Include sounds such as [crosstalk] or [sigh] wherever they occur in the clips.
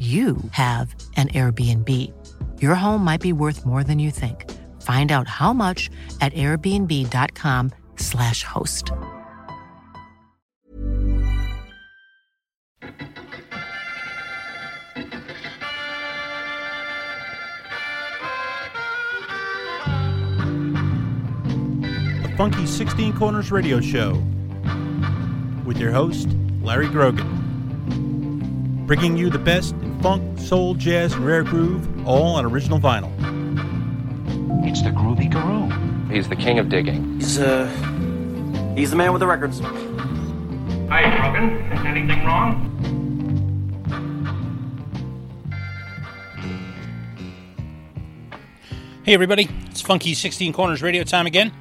you have an Airbnb. Your home might be worth more than you think. Find out how much at airbnb.com/slash host. The Funky 16 Corners Radio Show with your host, Larry Grogan. Bringing you the best funk, soul, jazz, and rare groove, all on original vinyl. It's the Groovy Guru. He's the king of digging. He's, uh, he's the man with the records. Hi, Brogan. Anything wrong? Hey, everybody. It's Funky 16 Corners Radio time again.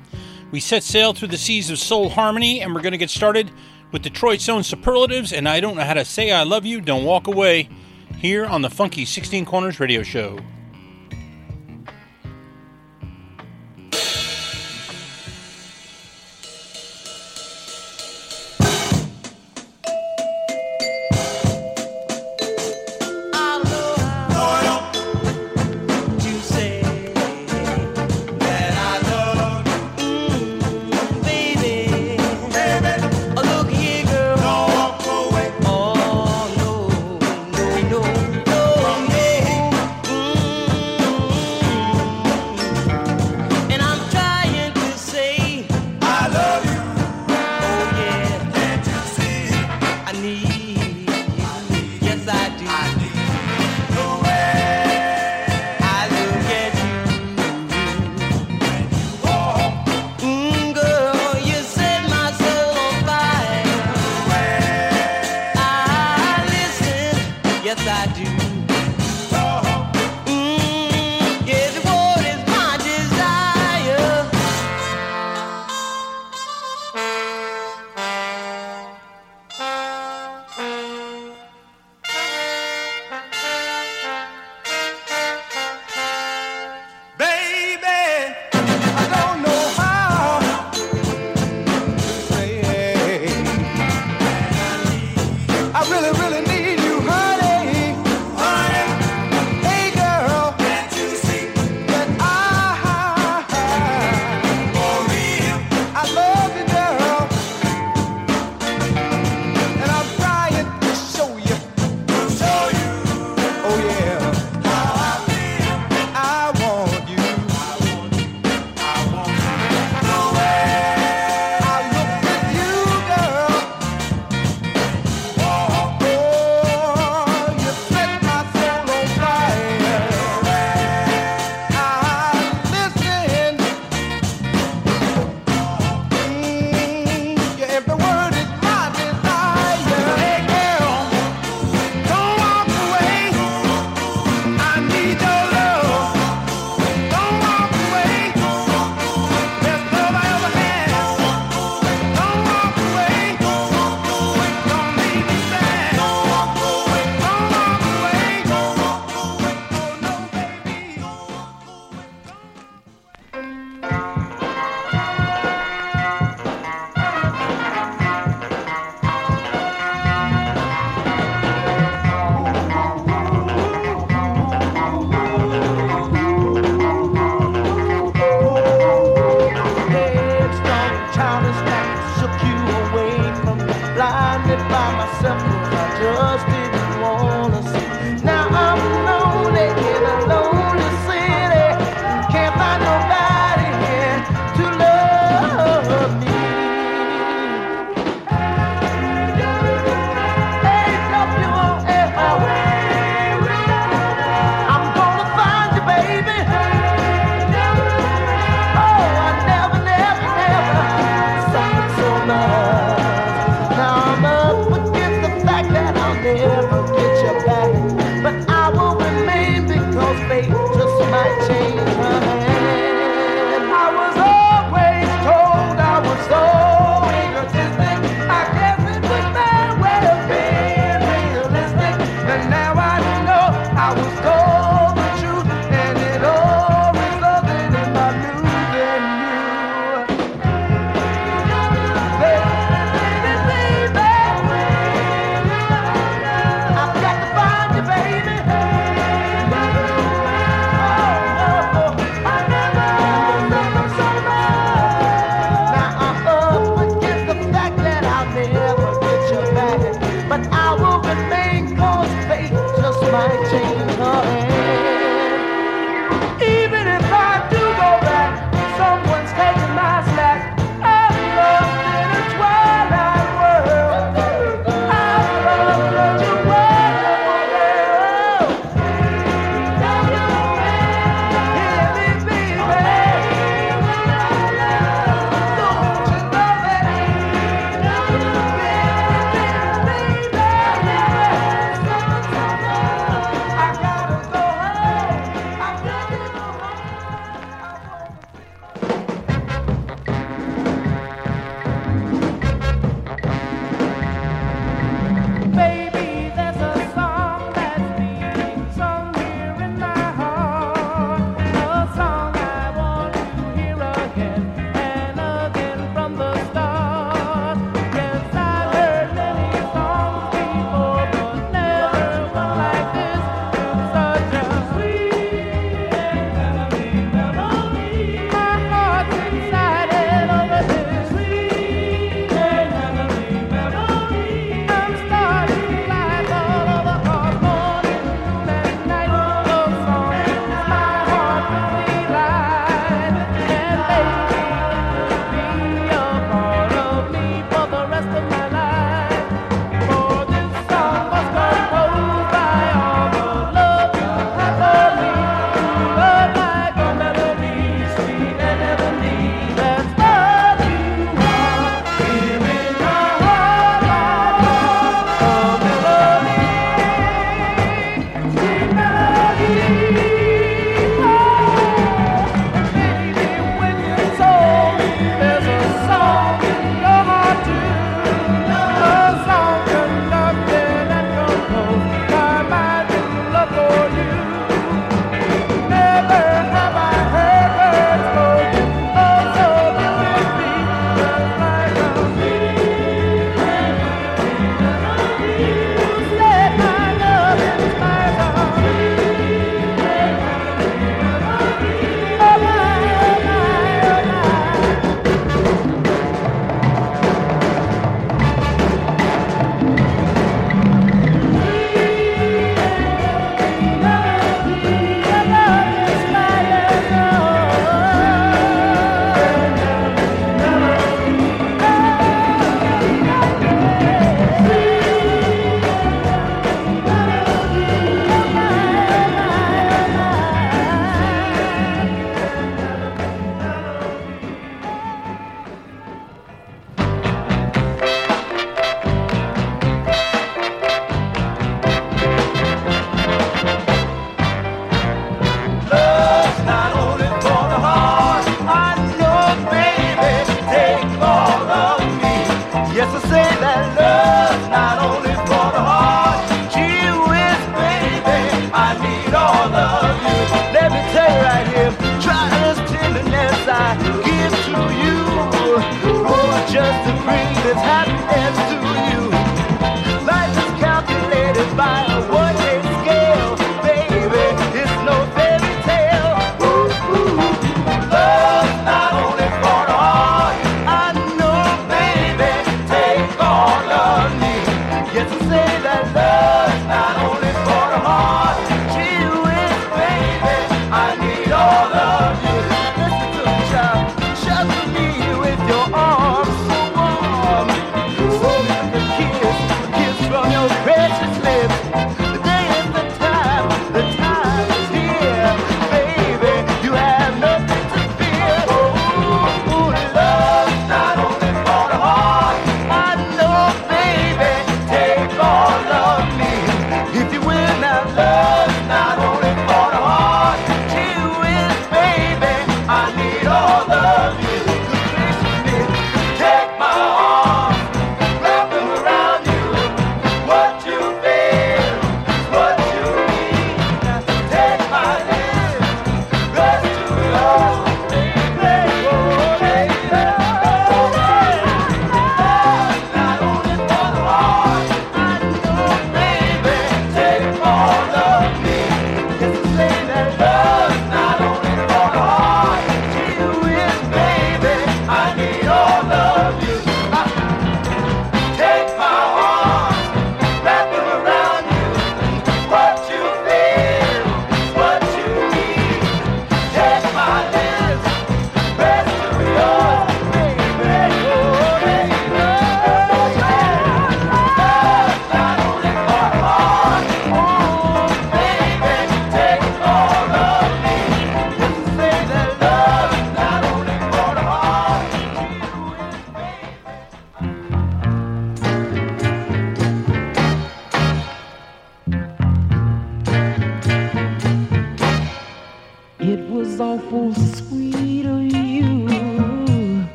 We set sail through the seas of soul harmony, and we're going to get started with Detroit's own superlatives, and I don't know how to say I love you, don't walk away, here on the Funky 16 Corners Radio Show.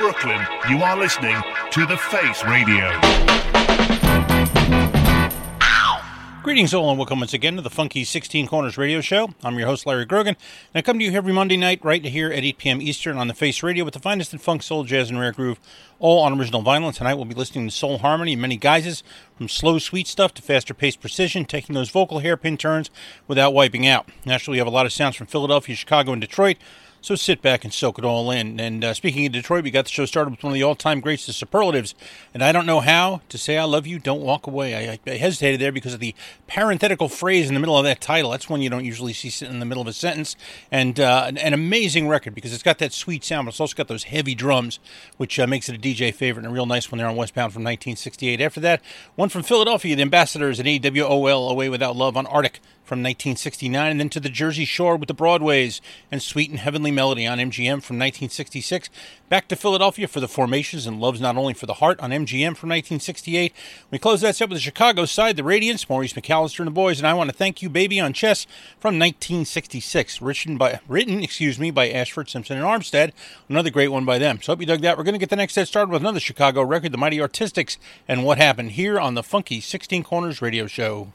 Brooklyn, you are listening to The Face Radio. Greetings, all, and welcome once again to the Funky 16 Corners Radio Show. I'm your host, Larry Grogan, and I come to you every Monday night right here at 8 p.m. Eastern on the Face Radio with the finest in funk, soul, jazz, and rare groove, all on original vinyl. Tonight we'll be listening to Soul Harmony in many guises, from slow, sweet stuff to faster paced precision, taking those vocal hairpin turns without wiping out. Naturally, we have a lot of sounds from Philadelphia, Chicago, and Detroit. So sit back and soak it all in. And uh, speaking of Detroit, we got the show started with one of the all-time greats, the Superlatives. And I don't know how to say I love you, don't walk away. I, I, I hesitated there because of the parenthetical phrase in the middle of that title. That's one you don't usually see sitting in the middle of a sentence. And uh, an, an amazing record because it's got that sweet sound, but it's also got those heavy drums, which uh, makes it a DJ favorite and a real nice one there on Westbound from 1968. After that, one from Philadelphia, the Ambassadors and AWOL, Away Without Love on Arctic from 1969, and then to the Jersey Shore with the Broadways and Sweet and Heavenly Melody on MGM from 1966. Back to Philadelphia for the Formations and Love's Not Only for the Heart on MGM from 1968. We close that set with the Chicago side, the Radiants, Maurice McAlister and the Boys, and I want to thank you, Baby on Chess from 1966, written by written, excuse me, by Ashford Simpson and Armstead. Another great one by them. So hope you dug that. We're going to get the next set started with another Chicago record, the Mighty Artistics, and what happened here on the Funky 16 Corners Radio Show.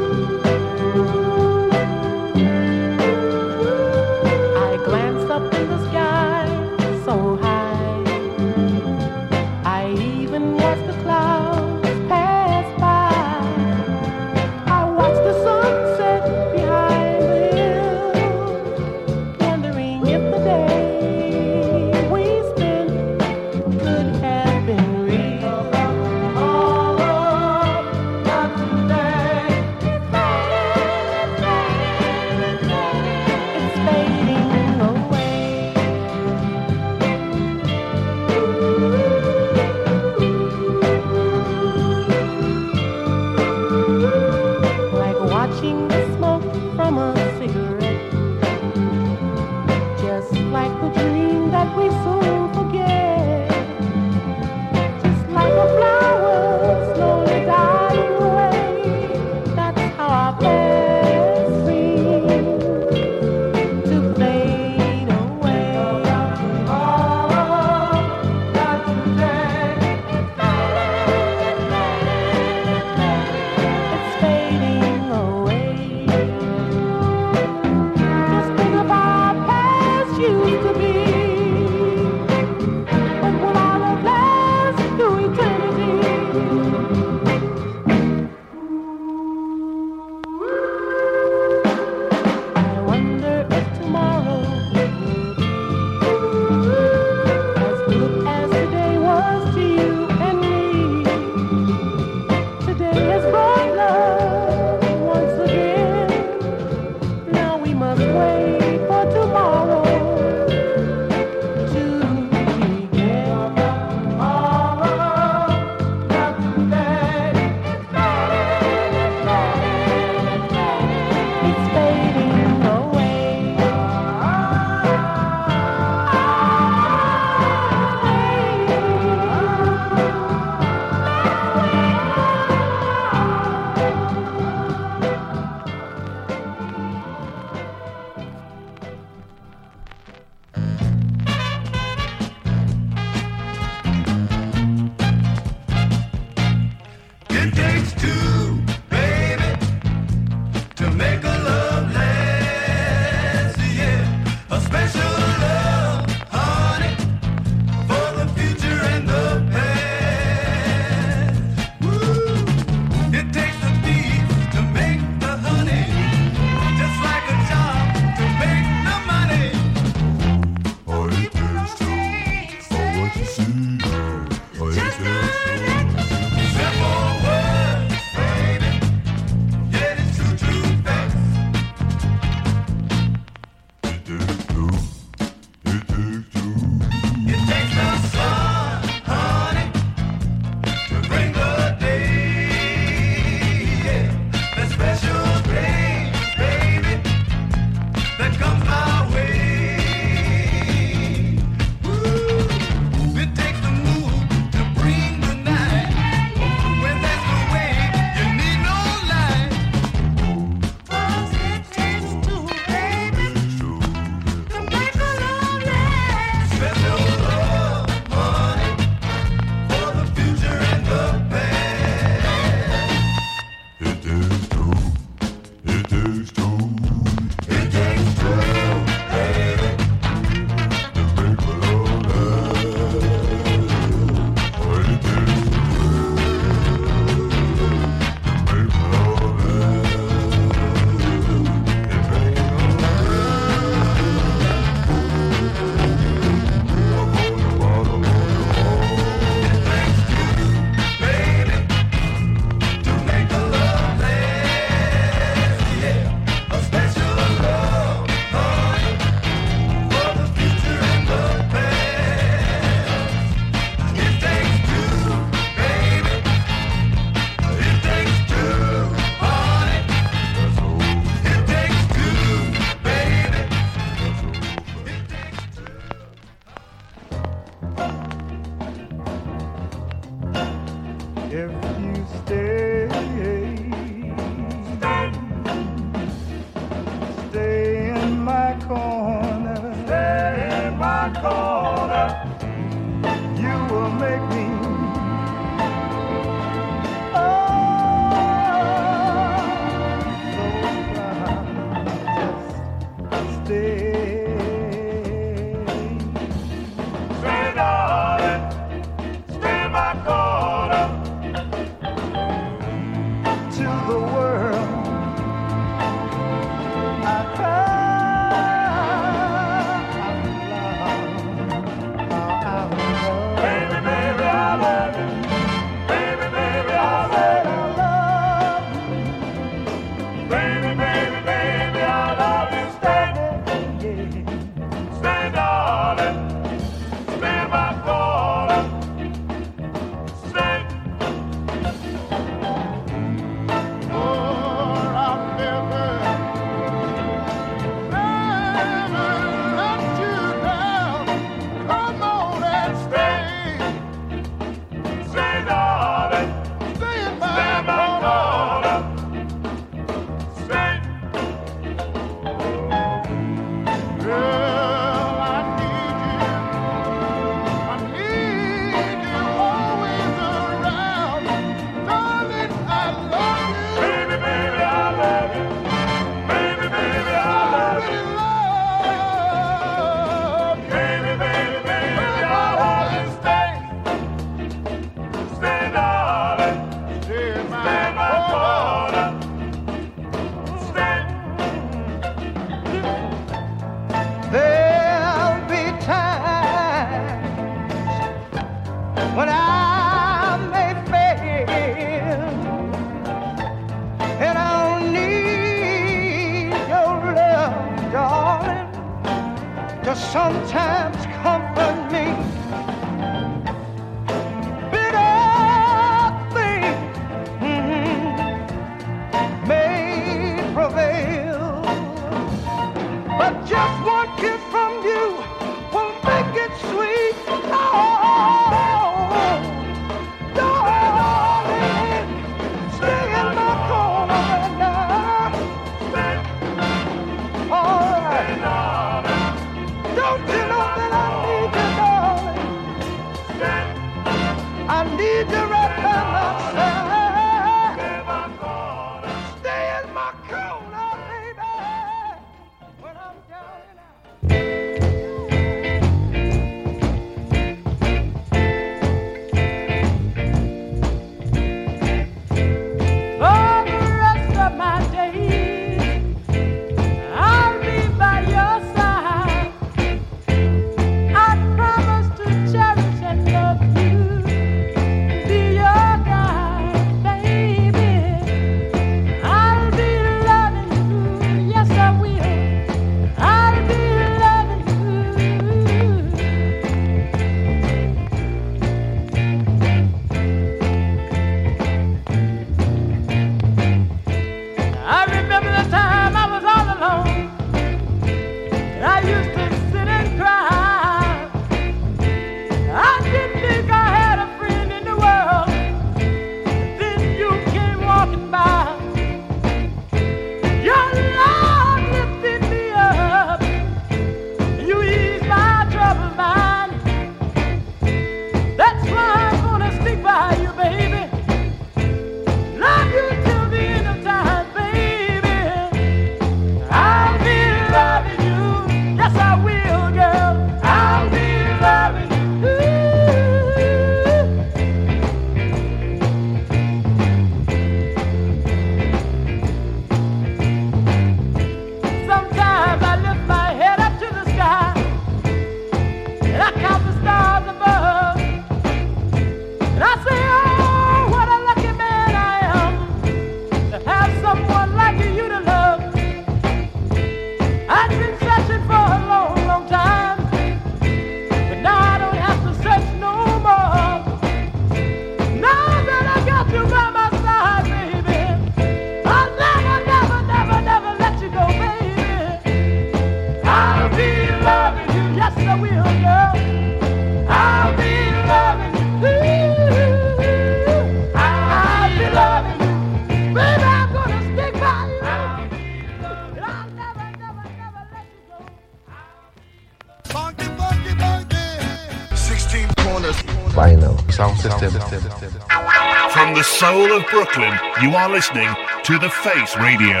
Brooklyn, you are listening to The Face Radio.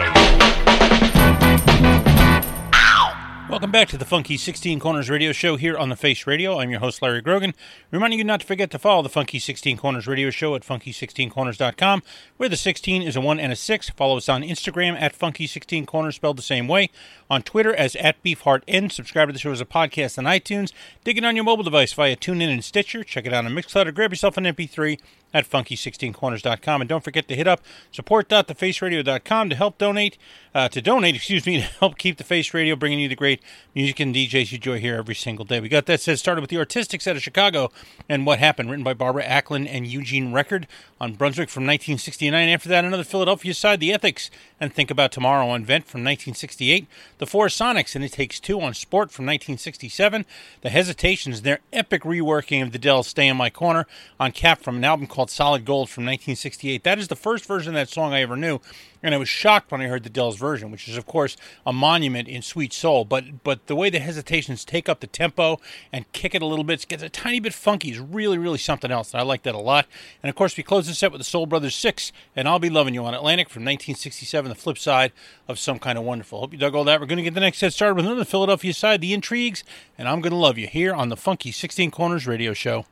Welcome back to the Funky 16 Corners radio show here on the Face Radio. I'm your host, Larry Grogan, reminding you not to forget to follow the Funky 16 Corners radio show at funky16corners.com, where the 16 is a 1 and a 6. Follow us on Instagram at Funky16Corners, spelled the same way, on Twitter as at BeefHeartN. Subscribe to the show as a podcast on iTunes. Dig it on your mobile device via TuneIn and Stitcher. Check it out on Mixcloud or grab yourself an MP3 at funky16corners.com. And don't forget to hit up support.thefaceradio.com to help donate, uh, to donate, [laughs] excuse me, to help keep the Face Radio bringing you the great music and DJs you enjoy here every single day. We got that said started with the Artistics out of Chicago and What Happened, written by Barbara Acklin and Eugene Record on Brunswick from 1969. After that, another Philadelphia side, The Ethics and Think About Tomorrow on Vent from 1968. The Four Sonics and It Takes Two on Sport from 1967. The Hesitations, their epic reworking of the Dell's Stay in My Corner on Kapp from an album called Solid Gold from 1968. That is the first version of that song I ever knew, and I was shocked when I heard the Dell's version, which is of course a monument in sweet soul. But but the way the Hesitations take up the tempo and kick it a little bit, it gets a tiny bit funky, is really really something else. And I like that a lot. And of course we close the set with the Soul Brothers Six and I'll Be Loving You on Atlantic from 1967, the flip side of Some Kind of Wonderful. Hope you dug all that. We're going to get the next set started with another Philadelphia side, The Intrigues, and I'm going to love you here on the Funky 16 Corners Radio Show.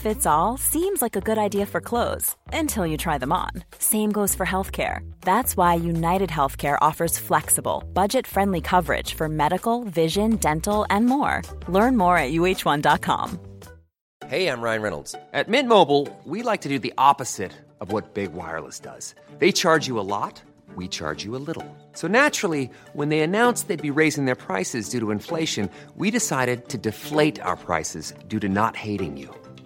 Fits all seems like a good idea for clothes until you try them on. Same goes for healthcare. That's why United Healthcare offers flexible, budget friendly coverage for medical, vision, dental, and more. Learn more at uh1.com. Hey, I'm Ryan Reynolds. At Mint Mobile, we like to do the opposite of what Big Wireless does. They charge you a lot, we charge you a little. So naturally, when they announced they'd be raising their prices due to inflation, we decided to deflate our prices due to not hating you.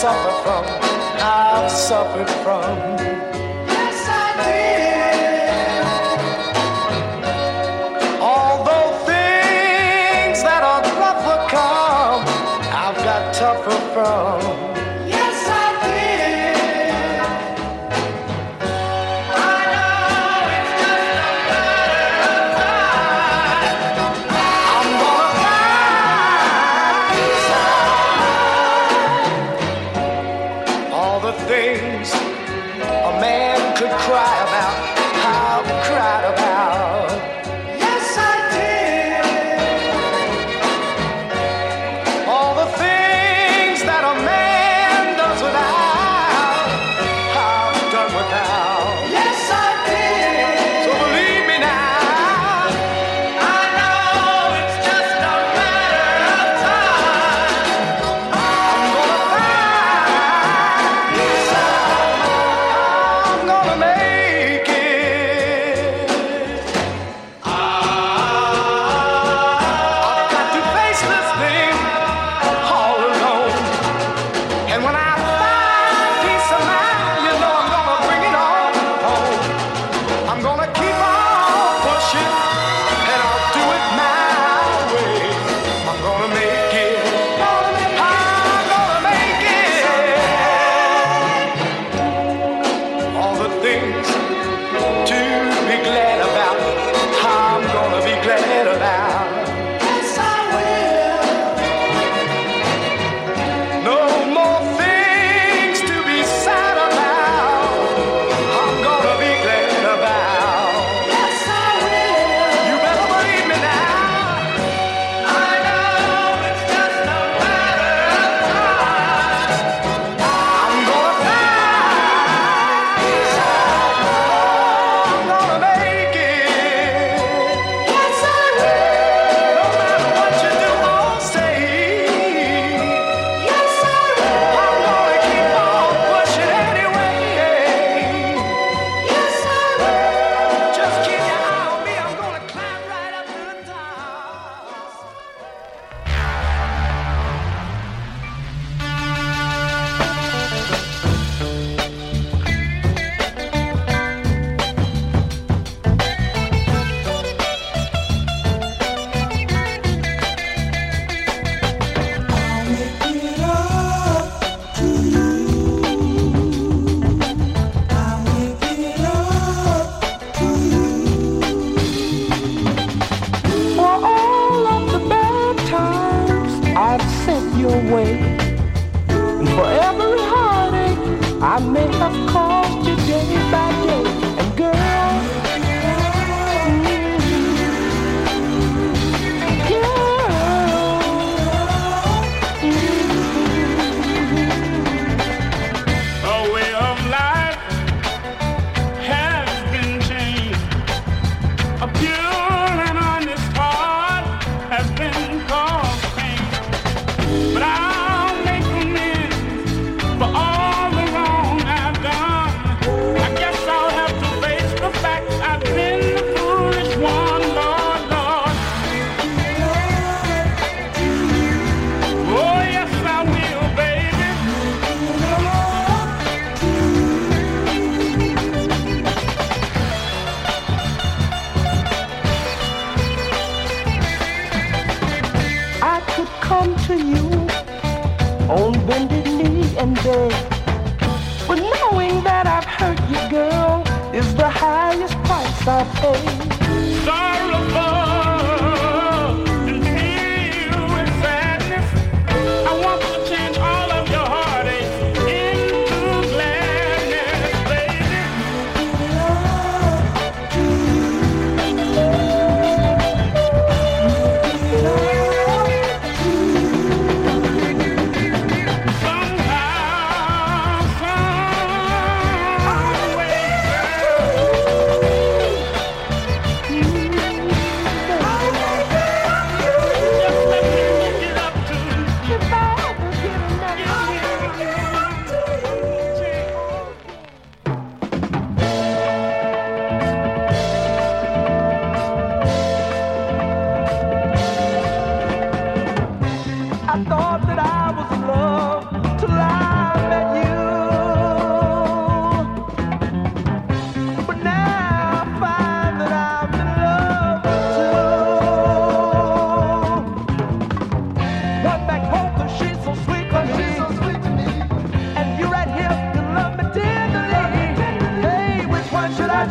suffer from, I've suffered from.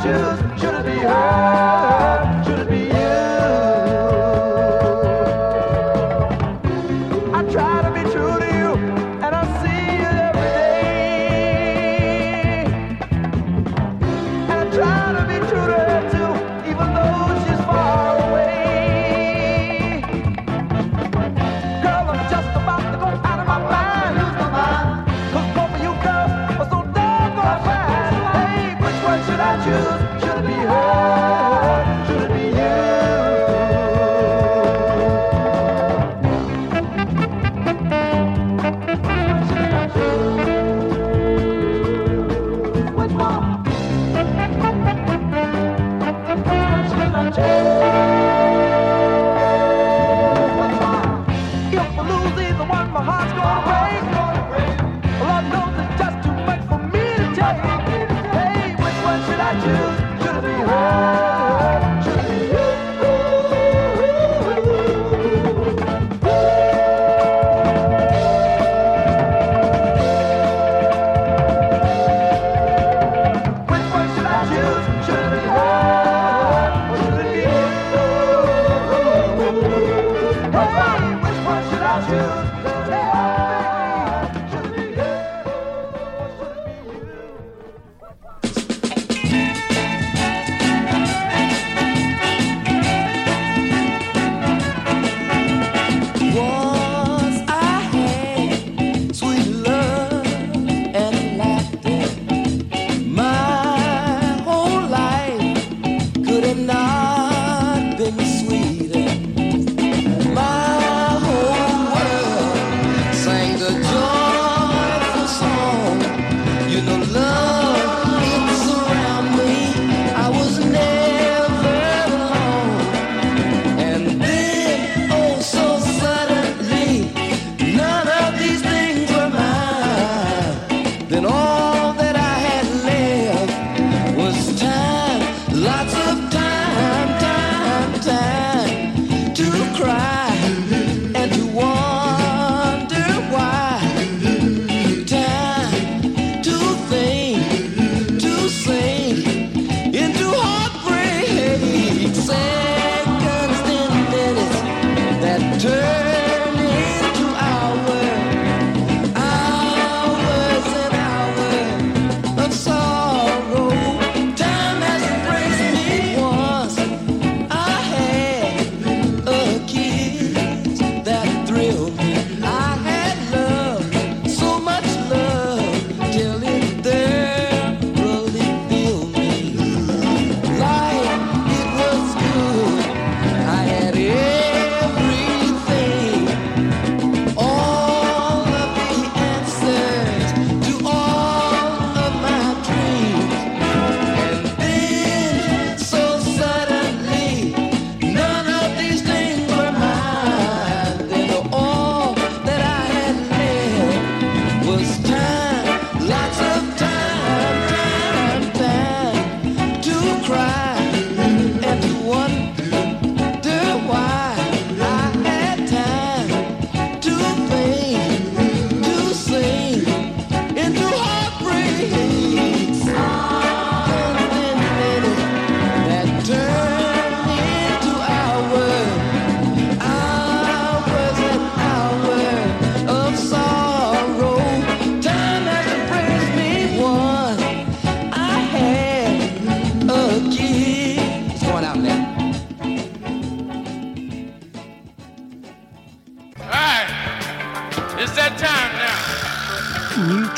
Yeah.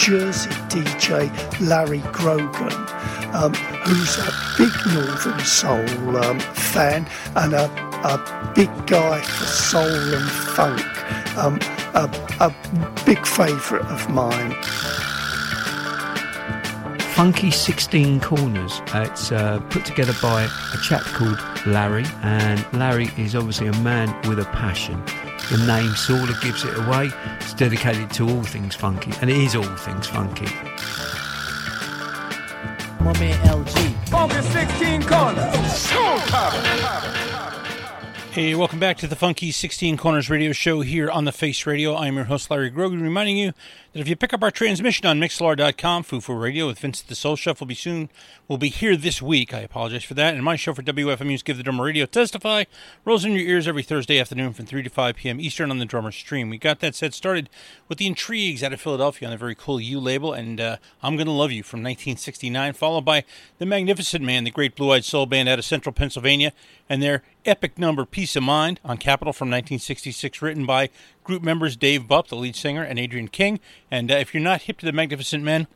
Jersey DJ Larry Grogan, um, who's a big Northern Soul um, fan and a, a big guy for soul and funk, um, a, a big favourite of mine. Funky 16 Corners. It's uh, put together by a chap called Larry, and Larry is obviously a man with a passion. The name sort of gives it away. It's dedicated to all things funky, and it is all things funky. My man LG. Funky 16 Corners. Hey, welcome back to the Funky 16 Corners radio show here on the Face Radio. I'm your host, Larry Grogan, reminding you that if you pick up our transmission on Mixlr.com, Fufu Radio with Vince the Soul Chef will be soon, will be here this week. I apologize for that. And my show for WFMU's Give the Drummer Radio Testify rolls in your ears every Thursday afternoon from 3 to 5 p.m. Eastern on the Drummer Stream. We got that set started with the Intrigues out of Philadelphia on the very cool Yew label and uh, I'm Gonna Love You from 1969, followed by The Magnificent Men, the great blue eyed soul band out of central Pennsylvania, and their epic number Peace of Mind on Capitol from 1966, written by group members Dave Bupp, the lead singer, and Adrian King. And uh, if you're not hip to the Magnificent Men,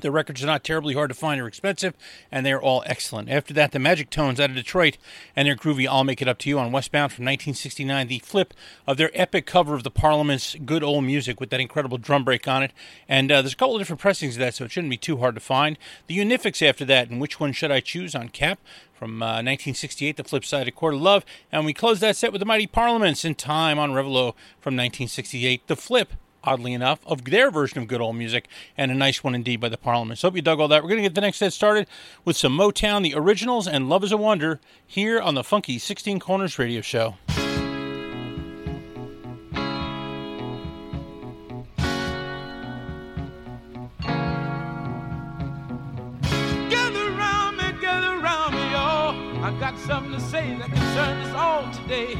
the records are not terribly hard to find or expensive, and they're all excellent. After that, the Magic Tones out of Detroit and their groovy I'll Make It Up to You on Westbound from 1969, the flip of their epic cover of the Parliament's Good Old Music with that incredible drum break on it. And uh, there's a couple of different pressings of that, so it shouldn't be too hard to find. The Unifics after that, and Which One Should I Choose on Kapp from uh, 1968, the flip side of Court of Love. And we close that set with the Mighty Parliaments in Time on Revilot from 1968, the flip oddly enough, of their version of good old music, and a nice one indeed by the Parliaments. Hope you dug all that. We're going to get the next set started with some Motown, the originals, and Love is a Wonder here on the Funky 16 Corners radio show. Got something to say that concerns us all today.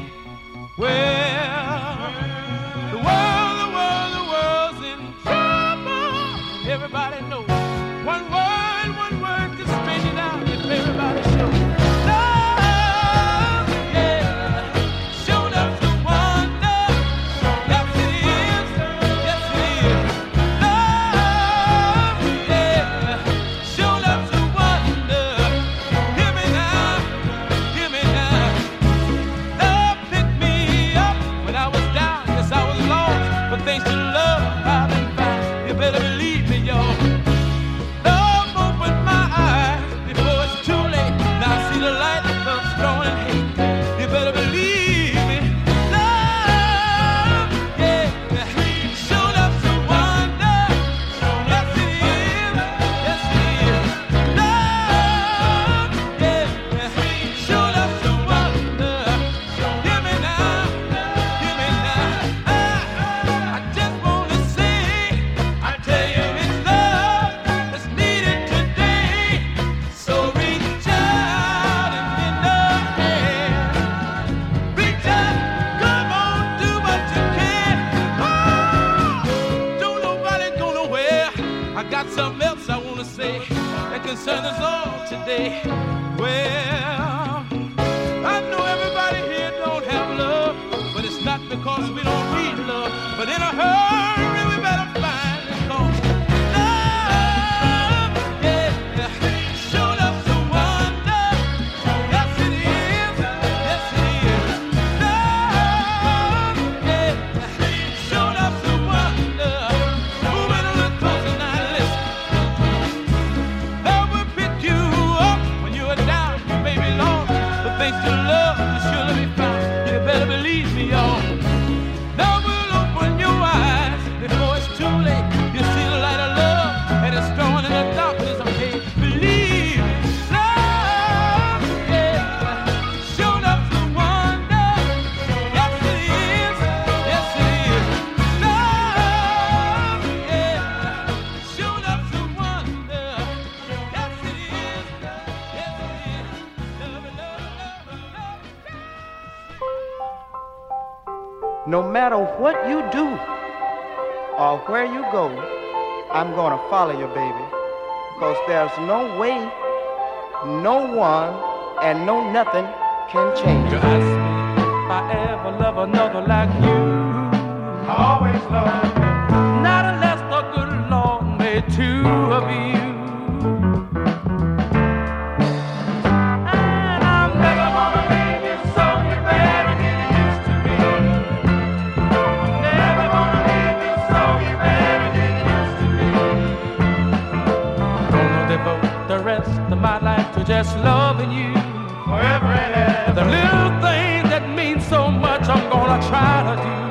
Well, the world, that concerns us all today. Well, follow your baby because there's no way, no one, and no nothing can change. You ask me if I ever love another like you. I Always love. Not unless the good Lord made two of you. to just loving you forever and ever. The little things that mean so much, I'm gonna try to do.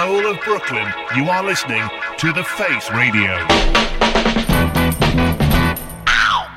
Soul of Brooklyn, you are listening to The Face Radio.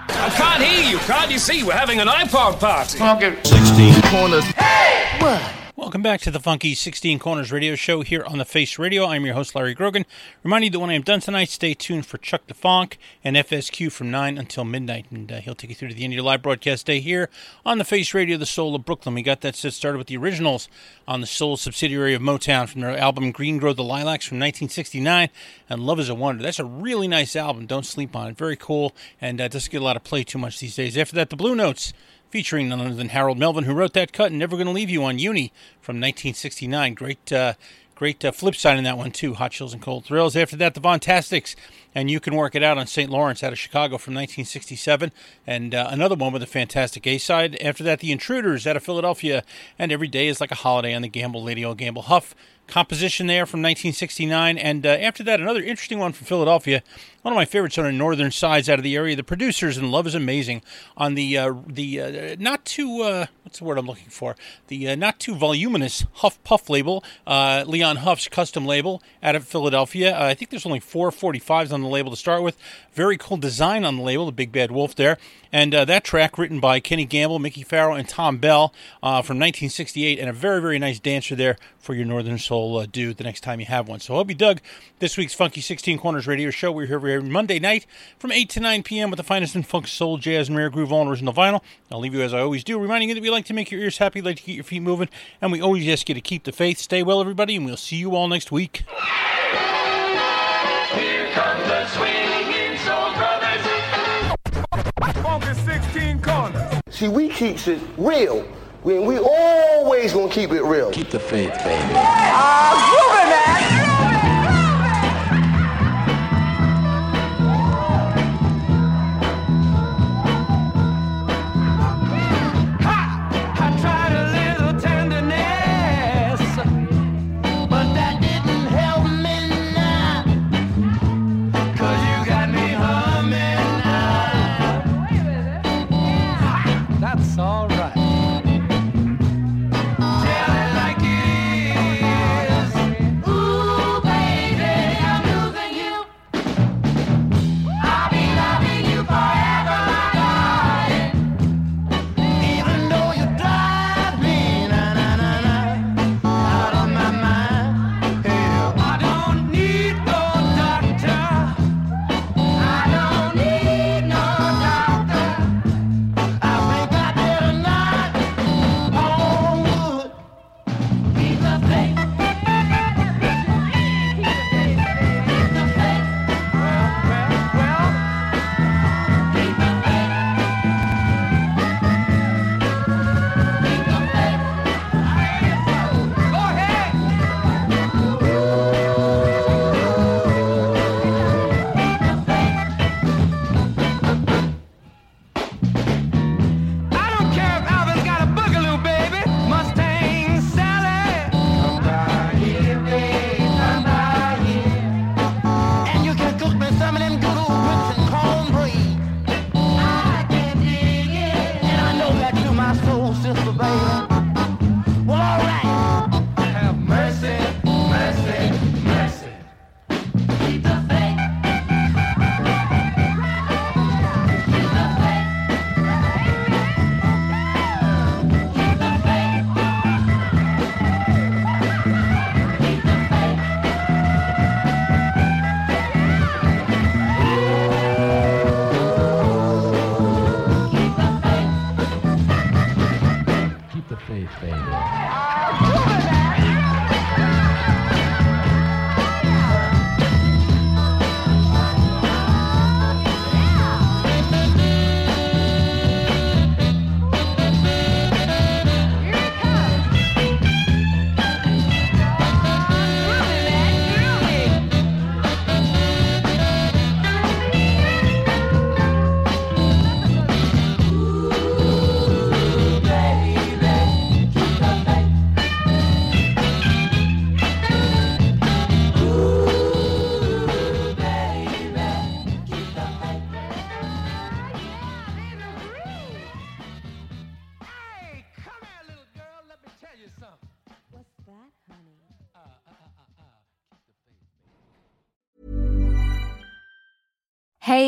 I can't hear you. Can't you see? We're having an iPod party. Funky 16 corners. Hey! What? Welcome back to the Funky 16 Corners radio show here on the Face Radio. I'm your host, Larry Grogan. Reminding you that when I am done tonight, stay tuned for Chuck DeFonk and FSQ from 9 until midnight. And uh, he'll take you through to the end of your live broadcast day here on the Face Radio, the Soul of Brooklyn. We got that set started with the originals on the Soul subsidiary of Motown from their album Green Grow the Lilacs from 1969 and Love is a Wonder. That's a really nice album. Don't sleep on it. Very cool and uh, doesn't get a lot of play too much these days. After that, the Blue Notes featuring none other than Harold Melvin, who wrote that cut and Never Gonna Leave You on Uni from 1969. Great, uh, great uh, flip side in that one, too. Hot Chills and Cold Thrills. After that, the Vontastics, and You Can Work It Out on St. Lawrence out of Chicago from 1967. And uh, another one with a fantastic A side. After that, The Intruders out of Philadelphia, and Every Day is Like a Holiday on the Gamble Lady O Gamble Huff composition there from 1969. And uh, after that, another interesting one from Philadelphia. One of my favorites on the northern sides out of the area. The producers and Love is Amazing on the uh, the uh, not too uh, what's the word I'm looking for the uh, not too voluminous Huff Puff label, uh, Leon Huff's custom label out of Philadelphia. I think there's only four 45s on the label to start with. Very cool design on the label, the Big Bad Wolf there. And uh, that track written by Kenny Gamble, Mickey Farrell, and Thom Bell uh, from 1968, and a very very nice dancer there for your Northern Soul uh, dude the next time you have one. So I hope you dug this week's Funky 16 Corners radio show. We're here every Monday night from 8 to 9 p.m. with the finest in funk, soul, jazz, and rare groove on original vinyl. I'll leave you as I always do, reminding you that we like to make your ears happy, like to get your feet moving, and we always ask you to keep the faith. Stay well, everybody, and we'll see you all next week. corners. See, we keeps it real. We, we always gonna keep it real. Keep the faith, baby. Ah,